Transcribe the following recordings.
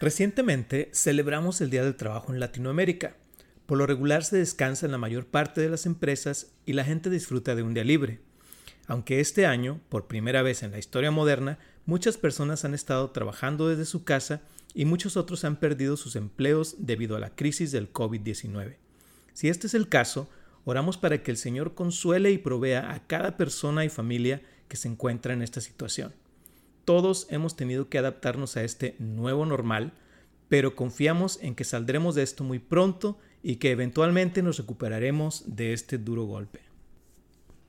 Recientemente celebramos el Día del Trabajo en Latinoamérica. Por lo regular se descansa en la mayor parte de las empresas y la gente disfruta de un día libre. Aunque este año, por primera vez en la historia moderna, muchas personas han estado trabajando desde su casa y muchos otros han perdido sus empleos debido a la crisis del COVID-19. Si este es el caso, oramos para que el Señor consuele y provea a cada persona y familia que se encuentra en esta situación. Todos hemos tenido que adaptarnos a este nuevo normal, pero confiamos en que saldremos de esto muy pronto y que eventualmente nos recuperaremos de este duro golpe.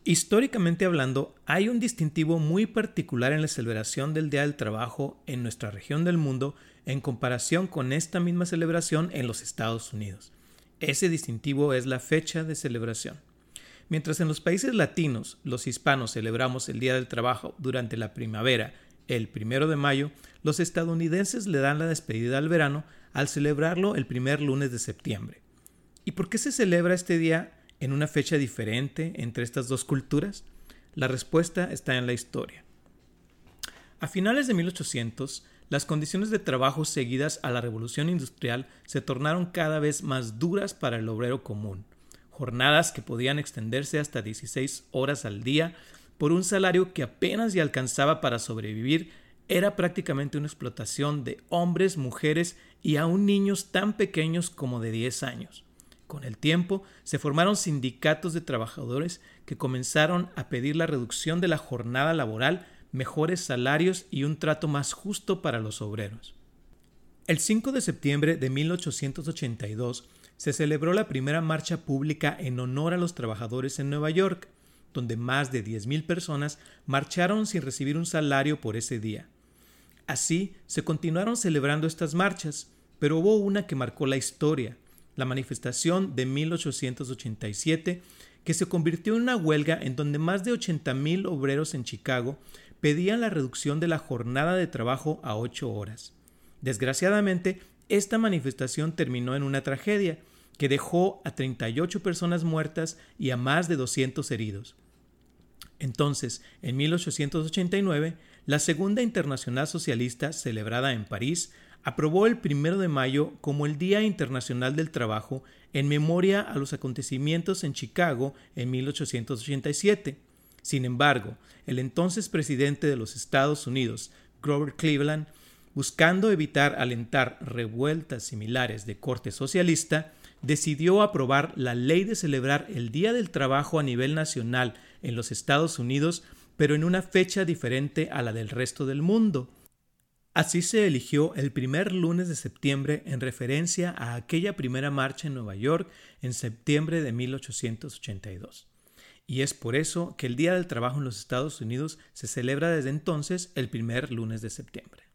Históricamente hablando, hay un distintivo muy particular en la celebración del Día del Trabajo en nuestra región del mundo en comparación con esta misma celebración en los Estados Unidos. Ese distintivo es la fecha de celebración. Mientras en los países latinos los hispanos celebramos el Día del Trabajo durante la primavera el primero de mayo, los estadounidenses le dan la despedida al verano al celebrarlo el primer lunes de septiembre. ¿Y por qué se celebra este día en una fecha diferente entre estas dos culturas? La respuesta está en la historia. A finales de 1800, las condiciones de trabajo seguidas a la revolución industrial se tornaron cada vez más duras para el obrero común. Jornadas que podían extenderse hasta 16 horas al día por un salario que apenas y alcanzaba para sobrevivir, era prácticamente una explotación de hombres, mujeres y aún niños tan pequeños como de 10 años. Con el tiempo se formaron sindicatos de trabajadores que comenzaron a pedir la reducción de la jornada laboral, mejores salarios y un trato más justo para los obreros. El 5 de septiembre de 1882 se celebró la primera marcha pública en honor a los trabajadores en Nueva York donde más de 10.000 personas marcharon sin recibir un salario por ese día. Así se continuaron celebrando estas marchas, pero hubo una que marcó la historia, la manifestación de 1887, que se convirtió en una huelga en donde más de 80.000 obreros en Chicago pedían la reducción de la jornada de trabajo a ocho horas. Desgraciadamente, esta manifestación terminó en una tragedia que dejó a 38 personas muertas y a más de 200 heridos. Entonces, en 1889, la Segunda Internacional Socialista, celebrada en París, aprobó el primero de mayo como el Día Internacional del Trabajo en memoria a los acontecimientos en Chicago en 1887. Sin embargo, el entonces presidente de los Estados Unidos, Grover Cleveland, buscando evitar alentar revueltas similares de corte socialista, decidió aprobar la ley de celebrar el Día del Trabajo a nivel nacional en los Estados Unidos, pero en una fecha diferente a la del resto del mundo. Así se eligió el primer lunes de septiembre en referencia a aquella primera marcha en Nueva York en septiembre de 1882. Y es por eso que el Día del Trabajo en los Estados Unidos se celebra desde entonces el primer lunes de septiembre.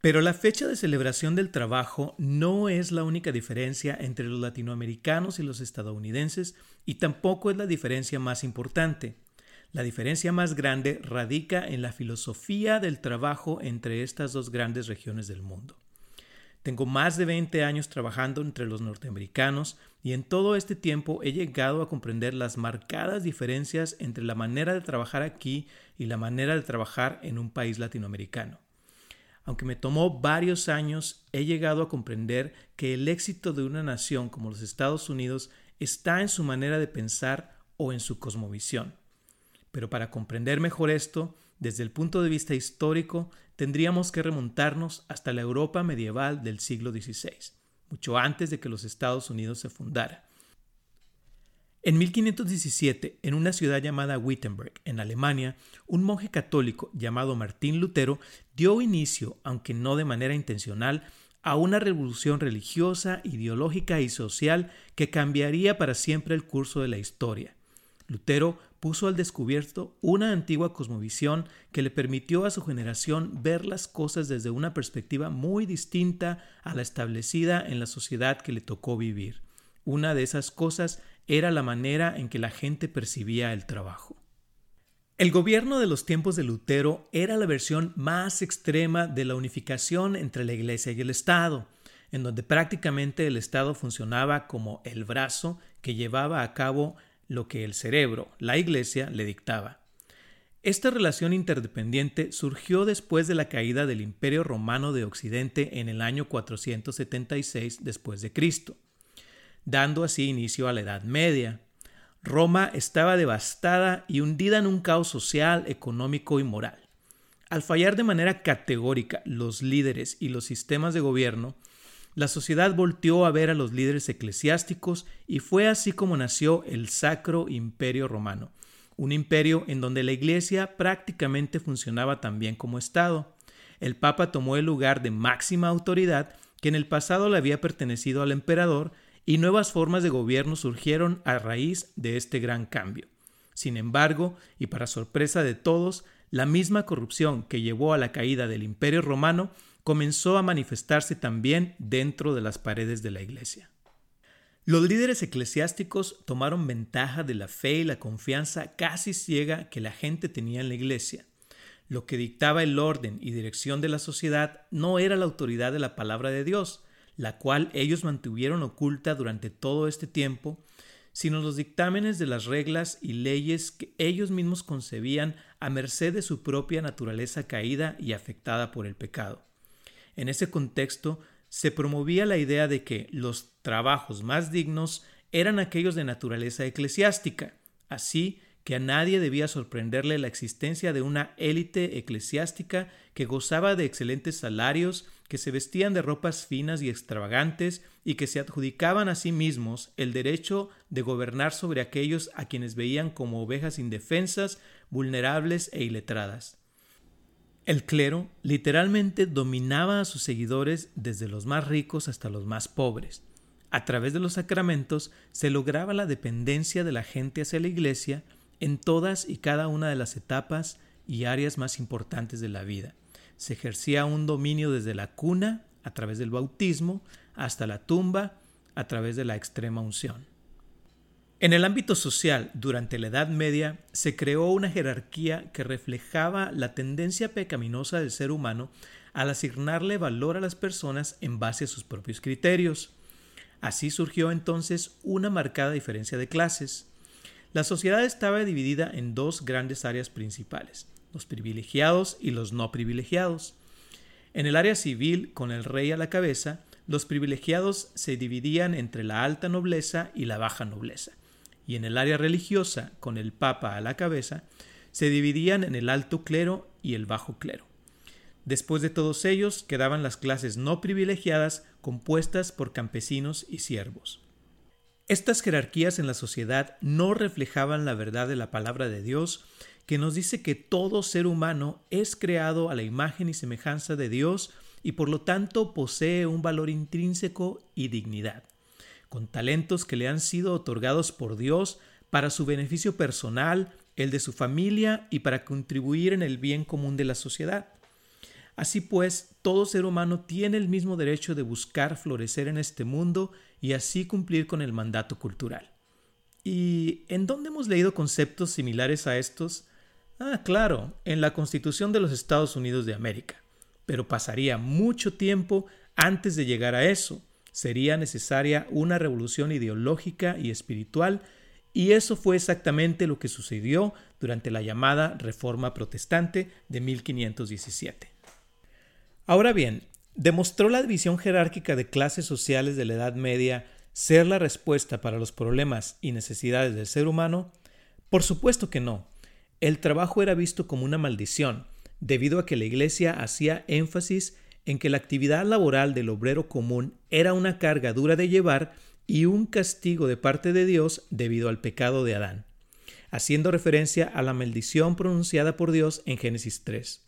Pero la fecha de celebración del trabajo no es la única diferencia entre los latinoamericanos y los estadounidenses y tampoco es la diferencia más importante. La diferencia más grande radica en la filosofía del trabajo entre estas dos grandes regiones del mundo. Tengo más de 20 años trabajando entre los norteamericanos y en todo este tiempo he llegado a comprender las marcadas diferencias entre la manera de trabajar aquí y la manera de trabajar en un país latinoamericano. Aunque me tomó varios años, he llegado a comprender que el éxito de una nación como los Estados Unidos está en su manera de pensar o en su cosmovisión. Pero para comprender mejor esto, desde el punto de vista histórico, tendríamos que remontarnos hasta la Europa medieval del siglo XVI, mucho antes de que los Estados Unidos se fundara. En 1517, en una ciudad llamada Wittenberg, en Alemania, un monje católico llamado Martín Lutero dio inicio, aunque no de manera intencional, a una revolución religiosa, ideológica y social que cambiaría para siempre el curso de la historia. Lutero puso al descubierto una antigua cosmovisión que le permitió a su generación ver las cosas desde una perspectiva muy distinta a la establecida en la sociedad que le tocó vivir. Una de esas cosas era la manera en que la gente percibía el trabajo. El gobierno de los tiempos de Lutero era la versión más extrema de la unificación entre la Iglesia y el Estado, en donde prácticamente el Estado funcionaba como el brazo que llevaba a cabo lo que el cerebro, la Iglesia, le dictaba. Esta relación interdependiente surgió después de la caída del Imperio Romano de Occidente en el año 476 después de Cristo, dando así inicio a la Edad Media. Roma estaba devastada y hundida en un caos social, económico y moral. Al fallar de manera categórica los líderes y los sistemas de gobierno, la sociedad volteó a ver a los líderes eclesiásticos y fue así como nació el Sacro Imperio Romano, un imperio en donde la Iglesia prácticamente funcionaba también como Estado. El Papa tomó el lugar de máxima autoridad que en el pasado le había pertenecido al emperador y nuevas formas de gobierno surgieron a raíz de este gran cambio. Sin embargo, y para sorpresa de todos, la misma corrupción que llevó a la caída del imperio romano comenzó a manifestarse también dentro de las paredes de la Iglesia. Los líderes eclesiásticos tomaron ventaja de la fe y la confianza casi ciega que la gente tenía en la iglesia. Lo que dictaba el orden y dirección de la sociedad no era la autoridad de la palabra de Dios, la cual ellos mantuvieron oculta durante todo este tiempo, sino los dictámenes de las reglas y leyes que ellos mismos concebían a merced de su propia naturaleza caída y afectada por el pecado. En ese contexto, se promovía la idea de que los trabajos más dignos eran aquellos de naturaleza eclesiástica, así que a nadie debía sorprenderle la existencia de una élite eclesiástica que gozaba de excelentes salarios, que se vestían de ropas finas y extravagantes y que se adjudicaban a sí mismos el derecho de gobernar sobre aquellos a quienes veían como ovejas indefensas, vulnerables e iletradas. El clero literalmente dominaba a sus seguidores desde los más ricos hasta los más pobres. A través de los sacramentos se lograba la dependencia de la gente hacia la iglesia en todas y cada una de las etapas y áreas más importantes de la vida. Se ejercía un dominio desde la cuna, a través del bautismo, hasta la tumba, a través de la extrema unción. En el ámbito social, durante la Edad Media, se creó una jerarquía que reflejaba la tendencia pecaminosa del ser humano al asignarle valor a las personas en base a sus propios criterios. Así surgió entonces una marcada diferencia de clases. La sociedad estaba dividida en dos grandes áreas principales, los privilegiados y los no privilegiados. En el área civil, con el rey a la cabeza, los privilegiados se dividían entre la alta nobleza y la baja nobleza y en el área religiosa, con el Papa a la cabeza, se dividían en el alto clero y el bajo clero. Después de todos ellos quedaban las clases no privilegiadas compuestas por campesinos y siervos. Estas jerarquías en la sociedad no reflejaban la verdad de la palabra de Dios, que nos dice que todo ser humano es creado a la imagen y semejanza de Dios y por lo tanto posee un valor intrínseco y dignidad con talentos que le han sido otorgados por Dios para su beneficio personal, el de su familia y para contribuir en el bien común de la sociedad. Así pues, todo ser humano tiene el mismo derecho de buscar florecer en este mundo y así cumplir con el mandato cultural. ¿Y en dónde hemos leído conceptos similares a estos? Ah, claro, en la Constitución de los Estados Unidos de América. Pero pasaría mucho tiempo antes de llegar a eso sería necesaria una revolución ideológica y espiritual, y eso fue exactamente lo que sucedió durante la llamada Reforma Protestante de 1517. Ahora bien, ¿demostró la división jerárquica de clases sociales de la Edad Media ser la respuesta para los problemas y necesidades del ser humano? Por supuesto que no. El trabajo era visto como una maldición, debido a que la Iglesia hacía énfasis en que la actividad laboral del obrero común era una carga dura de llevar y un castigo de parte de Dios debido al pecado de Adán, haciendo referencia a la maldición pronunciada por Dios en Génesis 3.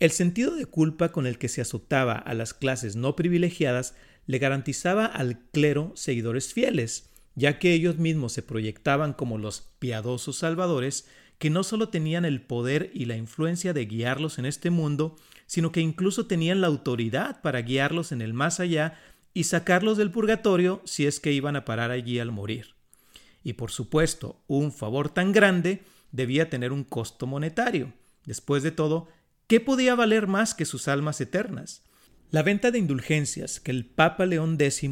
El sentido de culpa con el que se azotaba a las clases no privilegiadas le garantizaba al clero seguidores fieles, ya que ellos mismos se proyectaban como los piadosos salvadores que no solo tenían el poder y la influencia de guiarlos en este mundo, sino que incluso tenían la autoridad para guiarlos en el más allá y sacarlos del purgatorio si es que iban a parar allí al morir. Y por supuesto, un favor tan grande debía tener un costo monetario. Después de todo, ¿qué podía valer más que sus almas eternas? La venta de indulgencias que el Papa León X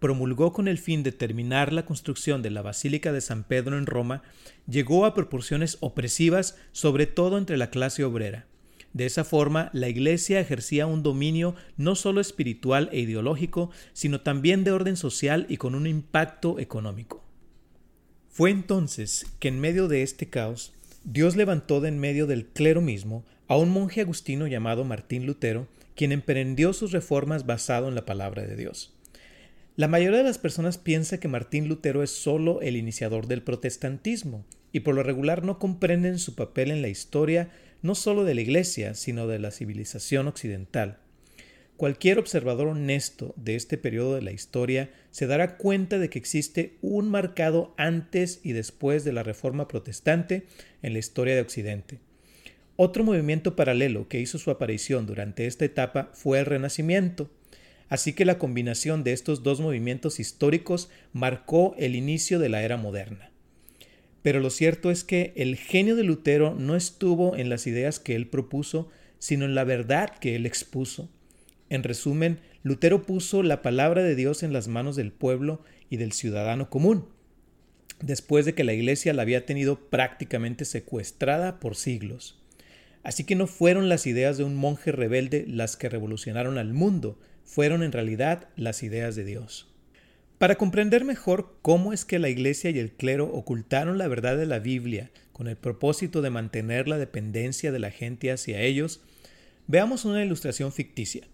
promulgó con el fin de terminar la construcción de la Basílica de San Pedro en Roma, llegó a proporciones opresivas, sobre todo entre la clase obrera. De esa forma, la Iglesia ejercía un dominio no solo espiritual e ideológico, sino también de orden social y con un impacto económico. Fue entonces que en medio de este caos, Dios levantó de en medio del clero mismo a un monje agustino llamado Martín Lutero, quien emprendió sus reformas basado en la palabra de Dios. La mayoría de las personas piensa que Martín Lutero es solo el iniciador del protestantismo y por lo regular no comprenden su papel en la historia no solo de la Iglesia, sino de la civilización occidental. Cualquier observador honesto de este periodo de la historia se dará cuenta de que existe un marcado antes y después de la Reforma Protestante en la historia de Occidente. Otro movimiento paralelo que hizo su aparición durante esta etapa fue el Renacimiento, así que la combinación de estos dos movimientos históricos marcó el inicio de la era moderna. Pero lo cierto es que el genio de Lutero no estuvo en las ideas que él propuso, sino en la verdad que él expuso. En resumen, Lutero puso la palabra de Dios en las manos del pueblo y del ciudadano común, después de que la Iglesia la había tenido prácticamente secuestrada por siglos. Así que no fueron las ideas de un monje rebelde las que revolucionaron al mundo, fueron en realidad las ideas de Dios. Para comprender mejor cómo es que la Iglesia y el clero ocultaron la verdad de la Biblia con el propósito de mantener la dependencia de la gente hacia ellos, veamos una ilustración ficticia.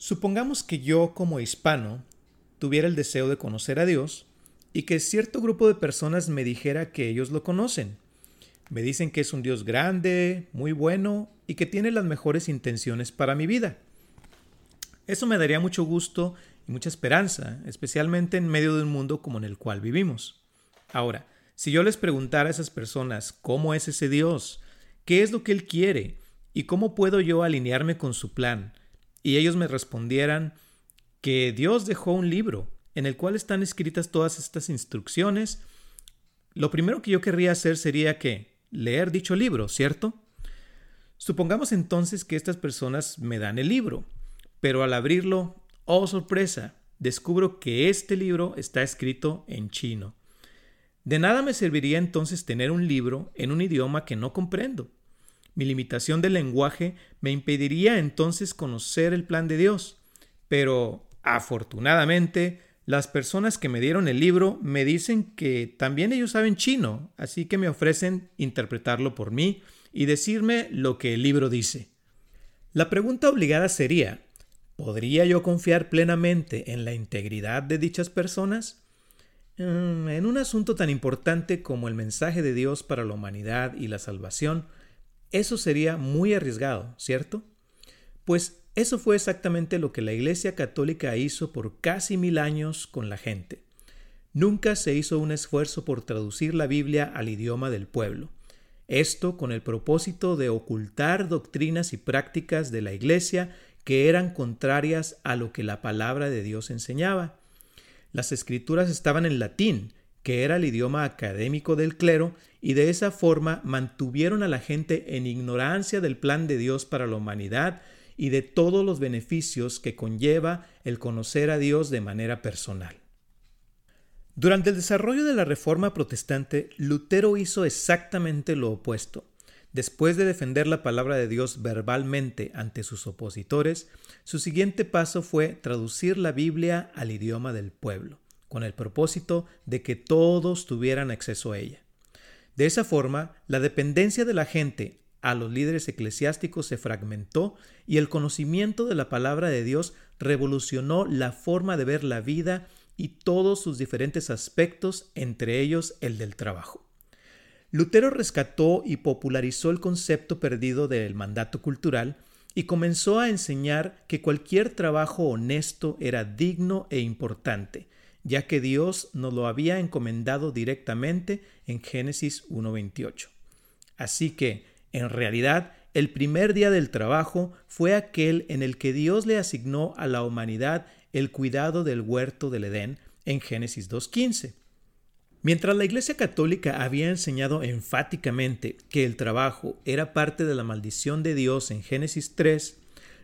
Supongamos que yo como hispano tuviera el deseo de conocer a Dios y que cierto grupo de personas me dijera que ellos lo conocen me dicen que es un Dios grande, muy bueno y que tiene las mejores intenciones para mi vida. Eso me daría mucho gusto y mucha esperanza, especialmente en medio de un mundo como en el cual vivimos. Ahora, si yo les preguntara a esas personas cómo es ese Dios, qué es lo que Él quiere y cómo puedo yo alinearme con su plan, y ellos me respondieran que Dios dejó un libro en el cual están escritas todas estas instrucciones, lo primero que yo querría hacer sería que leer dicho libro, ¿cierto? Supongamos entonces que estas personas me dan el libro, pero al abrirlo, oh sorpresa, descubro que este libro está escrito en chino. De nada me serviría entonces tener un libro en un idioma que no comprendo. Mi limitación de lenguaje me impediría entonces conocer el plan de Dios. Pero, afortunadamente, las personas que me dieron el libro me dicen que también ellos saben chino, así que me ofrecen interpretarlo por mí y decirme lo que el libro dice. La pregunta obligada sería, ¿podría yo confiar plenamente en la integridad de dichas personas? Mm, en un asunto tan importante como el mensaje de Dios para la humanidad y la salvación, eso sería muy arriesgado, ¿cierto? Pues eso fue exactamente lo que la Iglesia Católica hizo por casi mil años con la gente. Nunca se hizo un esfuerzo por traducir la Biblia al idioma del pueblo. Esto con el propósito de ocultar doctrinas y prácticas de la Iglesia que eran contrarias a lo que la palabra de Dios enseñaba. Las escrituras estaban en latín, que era el idioma académico del clero, y de esa forma mantuvieron a la gente en ignorancia del plan de Dios para la humanidad y de todos los beneficios que conlleva el conocer a Dios de manera personal. Durante el desarrollo de la Reforma Protestante, Lutero hizo exactamente lo opuesto. Después de defender la palabra de Dios verbalmente ante sus opositores, su siguiente paso fue traducir la Biblia al idioma del pueblo, con el propósito de que todos tuvieran acceso a ella. De esa forma, la dependencia de la gente a los líderes eclesiásticos se fragmentó y el conocimiento de la palabra de Dios revolucionó la forma de ver la vida y todos sus diferentes aspectos, entre ellos el del trabajo. Lutero rescató y popularizó el concepto perdido del mandato cultural y comenzó a enseñar que cualquier trabajo honesto era digno e importante, ya que Dios nos lo había encomendado directamente en Génesis 1.28. Así que, en realidad, el primer día del trabajo fue aquel en el que Dios le asignó a la humanidad el cuidado del huerto del Edén en Génesis 2.15. Mientras la Iglesia Católica había enseñado enfáticamente que el trabajo era parte de la maldición de Dios en Génesis 3,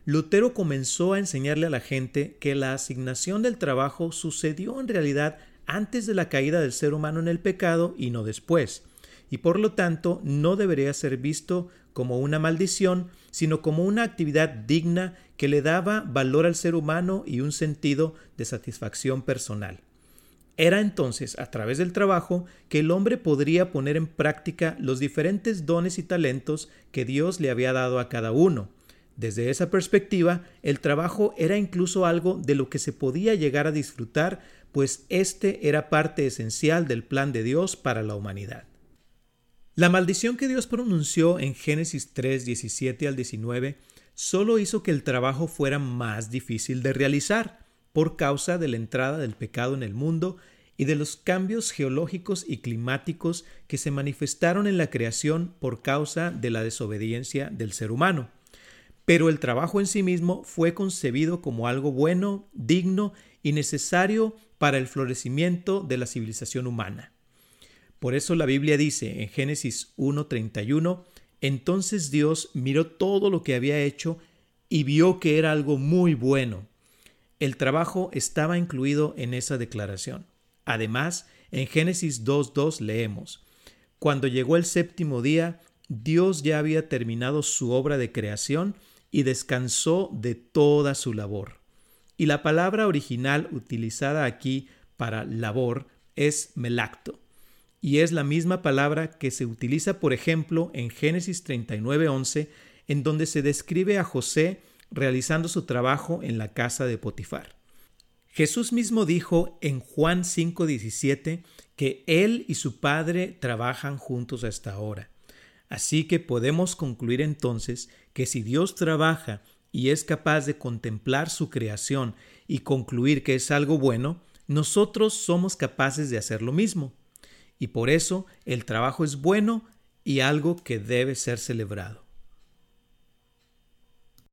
Lutero comenzó a enseñarle a la gente que la asignación del trabajo sucedió en realidad antes de la caída del ser humano en el pecado y no después, y por lo tanto no debería ser visto como una maldición, sino como una actividad digna que le daba valor al ser humano y un sentido de satisfacción personal. Era entonces a través del trabajo que el hombre podría poner en práctica los diferentes dones y talentos que Dios le había dado a cada uno, desde esa perspectiva, el trabajo era incluso algo de lo que se podía llegar a disfrutar, pues este era parte esencial del plan de Dios para la humanidad. La maldición que Dios pronunció en Génesis 3, 17 al 19 solo hizo que el trabajo fuera más difícil de realizar por causa de la entrada del pecado en el mundo y de los cambios geológicos y climáticos que se manifestaron en la creación por causa de la desobediencia del ser humano pero el trabajo en sí mismo fue concebido como algo bueno, digno y necesario para el florecimiento de la civilización humana. Por eso la Biblia dice en Génesis 1.31, entonces Dios miró todo lo que había hecho y vio que era algo muy bueno. El trabajo estaba incluido en esa declaración. Además, en Génesis 2.2 leemos, Cuando llegó el séptimo día, Dios ya había terminado su obra de creación y descansó de toda su labor. Y la palabra original utilizada aquí para labor es melacto, y es la misma palabra que se utiliza, por ejemplo, en Génesis 39:11, en donde se describe a José realizando su trabajo en la casa de Potifar. Jesús mismo dijo en Juan 5:17 que él y su padre trabajan juntos hasta ahora. Así que podemos concluir entonces que si Dios trabaja y es capaz de contemplar su creación y concluir que es algo bueno, nosotros somos capaces de hacer lo mismo. Y por eso el trabajo es bueno y algo que debe ser celebrado.